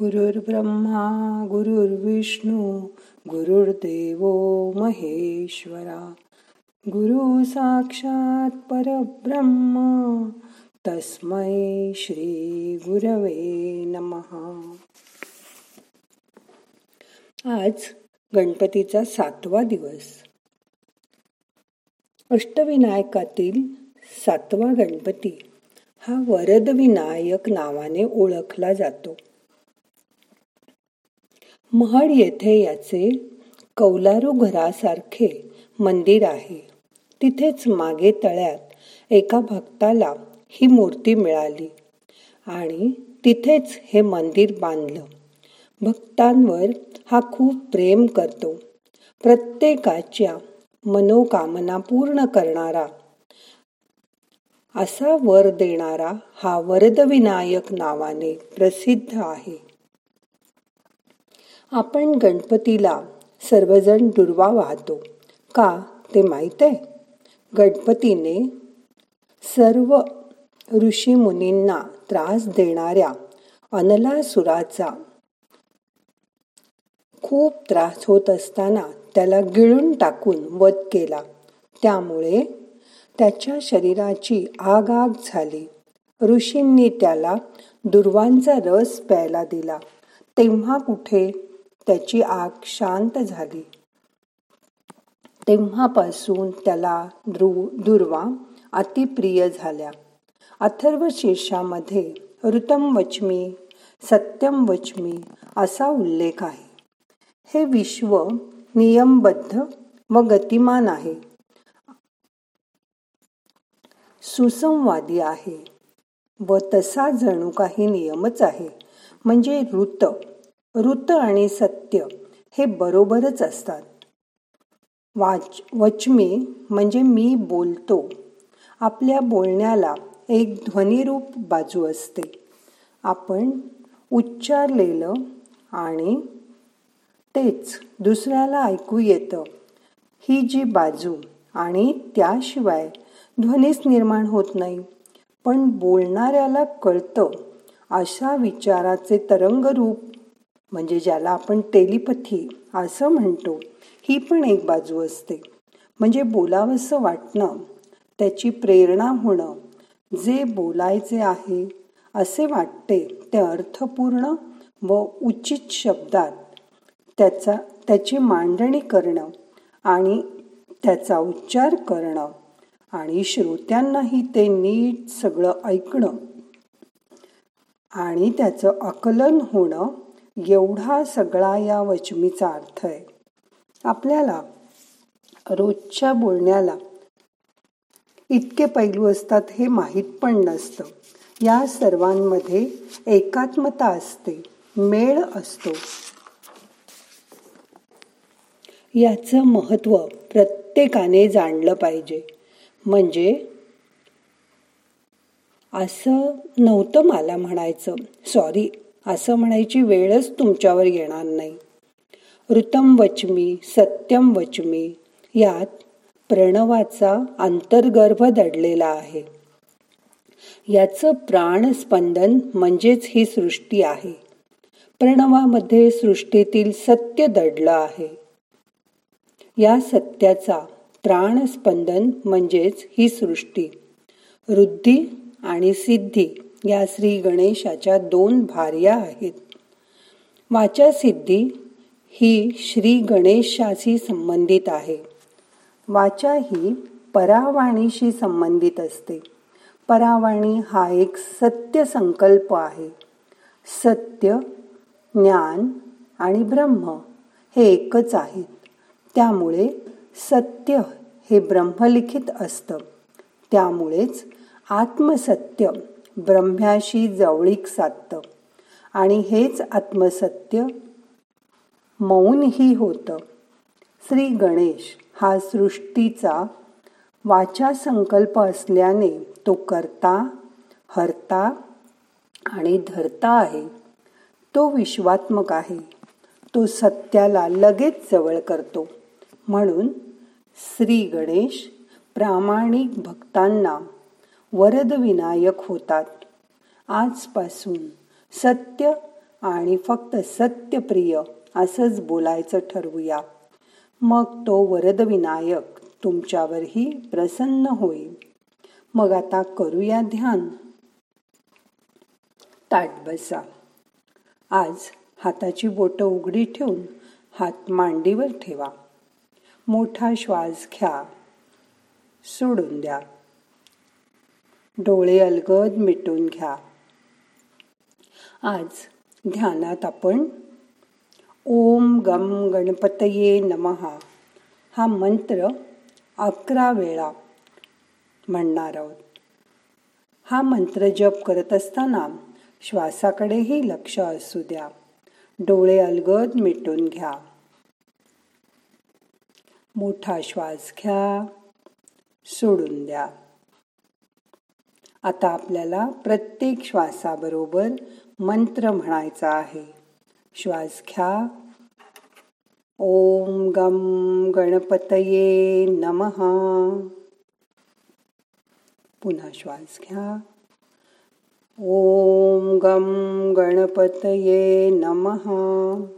गुरुर्ब्रह्मा गुरुर्विष्णू गुरुर्देव महेश्वरा. गुरु साक्षात परब्रह्म तस्मै श्री गुरवे नमहा आज गणपतीचा सातवा दिवस. अष्टविनायकातील सातवा गणपती हा वरदविनायक नावाने ओळखला जातो. महड येथे याचे कौलारू घरासारखे मंदिर आहे. तिथेच मागे तळ्यात एका भक्ताला ही मूर्ती मिळाली आणि तिथेच हे मंदिर बांधलं. भक्तांवर हा खूप प्रेम करतो. प्रत्येकाच्या मनोकामना पूर्ण करणारा असा वर देणारा हा वरदविनायक नावाने प्रसिद्ध आहे. आपण गणपतीला सर्वजण दुर्वा वाहतो. का ते माहीत आहे? गणपतीने सर्व ऋषी मुनींना त्रास देणाऱ्या अनलासुराचा खूप त्रास होत असताना त्याला गिळून टाकून वध केला. त्यामुळे त्याच्या शरीराची आग आग झाली. ऋषींनी त्याला दुर्वांचा रस प्यायला दिला. तेव्हा कुठे त्याची आग शांत झाली. तेव्हापासून त्याला दुर्वा अतिप्रिय झाल्या. अथर्व शीर्षामध्ये ऋतम वचमी सत्यम वचमी असा उल्लेख आहे. हे विश्व नियमबद्ध व गतिमान आहे. सुसंवादी आहे व तसा जणू काही नियमच आहे. म्हणजे ऋत ऋत आणि सत्य हे बरोबरच असतात. वाच वचमे म्हणजे मी बोलतो. आपल्या बोलण्याला एक ध्वनिरूप बाजू असते. आपण उच्चारलेलं आणि तेच दुसऱ्याला ऐकू येतं. ही जी बाजू आणि त्याशिवाय ध्वनीच निर्माण होत नाही. पण बोलणाऱ्याला कळतं अशा विचाराचे तरंगरूप म्हणजे ज्याला आपण टेलिपथी असं म्हणतो ही पण एक बाजू असते. म्हणजे बोलावंसं वाटणं त्याची प्रेरणा होणं जे बोलायचे आहे असे वाटते ते अर्थपूर्ण व उचित शब्दात त्याचा त्याची मांडणी करणं आणि त्याचा उच्चार करणं आणि श्रोत्यांनाही ते नीट सगळं ऐकणं आणि त्याचं आकलन होणं एवढा सगळा या वचमीचा अर्थ आहे. आपल्याला रोजच्या बोलण्याला इतके पैलू असतात हे माहीत पण नसतं. या सर्वांमध्ये एकात्मता असते मेळ असतो. याचं महत्त्व प्रत्येकाने जाणलं पाहिजे. म्हणजे असं नव्हतं मला म्हणायचं. सॉरी असं म्हणायची वेळच तुमच्यावर येणार नाही. ऋतम वचमी सत्यम वचमी यात प्रणवाचा अंतर्गर्भ दडलेला आहे. याचं प्राणस्पंदन म्हणजेच ही सृष्टी आहे. प्रणवामध्ये सृष्टीतील सत्य दडलं आहे. या सत्याचा प्राणस्पंदन म्हणजेच ही सृष्टी. वृद्धी आणि सिद्धी या श्री गणेशाच्या दोन भार्या आहेत. वाचासिद्धी ही श्री गणेशाशी संबंधित आहे. वाचा ही परावाणीशी संबंधित असते. परावाणी हा एक सत्य संकल्प आहे. सत्य ज्ञान आणि ब्रह्म हे एकच आहेत. त्यामुळे सत्य हे ब्रह्मलिखित असतं. त्यामुळेच आत्मसत्य ब्रह्म्याशी जवळीक साधतं. आणि हेच आत्मसत्य मौनही होतं. श्री गणेश हा सृष्टीचा वाचा संकल्प असल्याने तो करता हरता आणि धरता आहे. तो विश्वात्मक आहे. तो सत्याला लगेच जवळ करतो. म्हणून श्री गणेश प्रामाणिक भक्तांना वरद विनायक होतात. आजपासून सत्य आणि फक्त सत्यप्रिय असंच बोलायचं ठरवूया. मग तो वरदविनायक तुमच्यावरही प्रसन्न होईल. मग आता करूया ध्यान. ताट बसा. आज हाताची बोटं उघडी ठेवून हात मांडीवर ठेवा. मोठा श्वास घ्या. सोडून द्या. डोळे अलगद मिटून घ्या. आज ध्यानात आपण ओम गम गणपतये नमहा हा मंत्र अकरा वेळा म्हणणार आहोत. हा मंत्र जप करत असताना श्वासाकडेही लक्ष असू द्या. डोळे अलगद मिटून घ्या. मोठा श्वास घ्या. सोडून द्या. आता आपल्याला प्रत्येक श्वासाबरोबर मंत्र म्हणायचा आहे. श्वास घ्या. ओम गम गणपतये नमः. पुन्हा श्वास घ्या. ओम गम गणपतये नमः.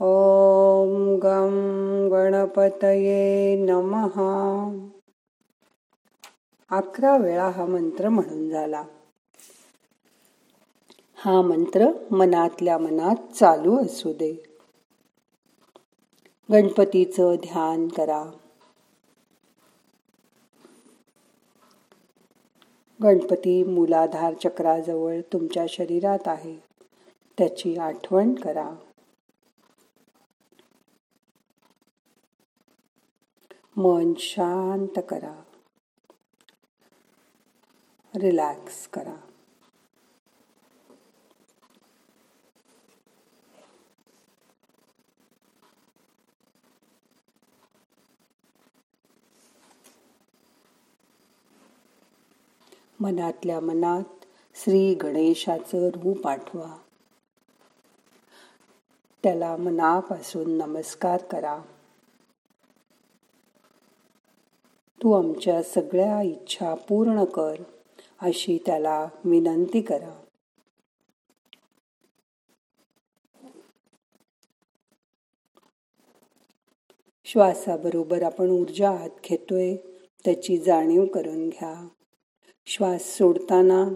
ॐ गं गणपतये नमः. अकरा वेळा हा मंत्र म्हणून झाला. हा मंत्र मनातल्या मनात चालू असू दे. गणपतीचं ध्यान करा. गणपती मूलाधार चक्राजवळ तुमच्या शरीरात आहे. त्याची आठवण करा. मन शांत करा. रिलॅक्स करा. मनातल्या मनात श्री गणेशाचं रूप आठवा. त्याला मनापासून नमस्कार करा. तू आमच्या सगळ्या इच्छा पूर्ण कर अशी त्याला विनंती करा. श्वासाबरोबर आपण ऊर्जा आत घेतोय त्याची जाणीव करून घ्या. श्वास सोडताना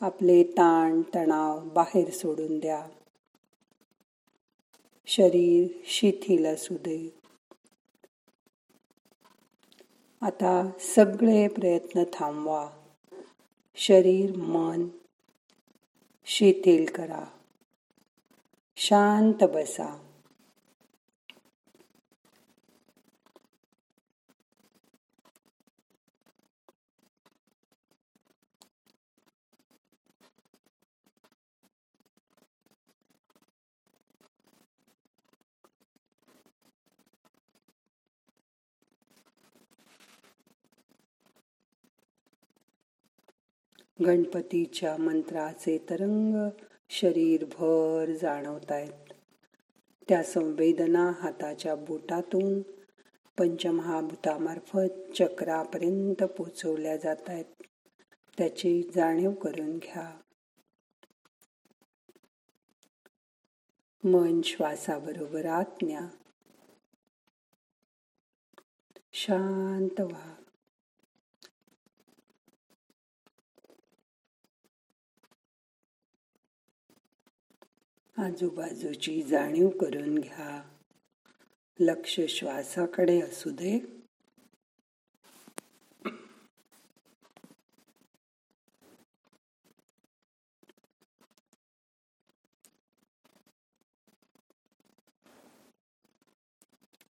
आपले ताण तणाव बाहेर सोडून द्या. शरीर शिथिल असू दे. आता सगळे प्रयत्न थांबवा. शरीर मन शिथिल करा. शांत बसा. गणपतीच्या मंत्राचे तरंग शरीरभर जाणवत आहेत त्या संवेदना हाताच्या बोटातून पंचमहाभूतामार्फत चक्रापर्यंत पोचवल्या जात आहेत त्याची जाणीव करून घ्या. मन श्वासाबरोबर आज्ञा. शांत व्हा. आजूबाजूची जाणीव करून घ्या. लक्ष श्वासाकडे असू दे.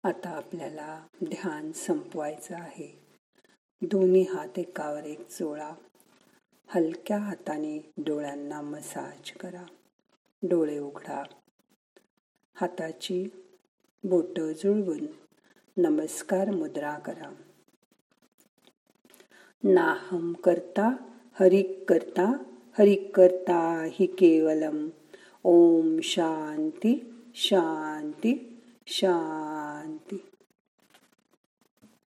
आता आपल्याला ध्यान संपवायचं आहे. दोन्ही हात एकावर एक चोळा हलक्या हाताने डोळ्यांना मसाज करा. डोळे उघडा. हाताची बोट जुळवून नमस्कार मुद्रा करा. नाहम करता हरिक करता हरिक करता हि केवलम. ओम शांती शांती शांती.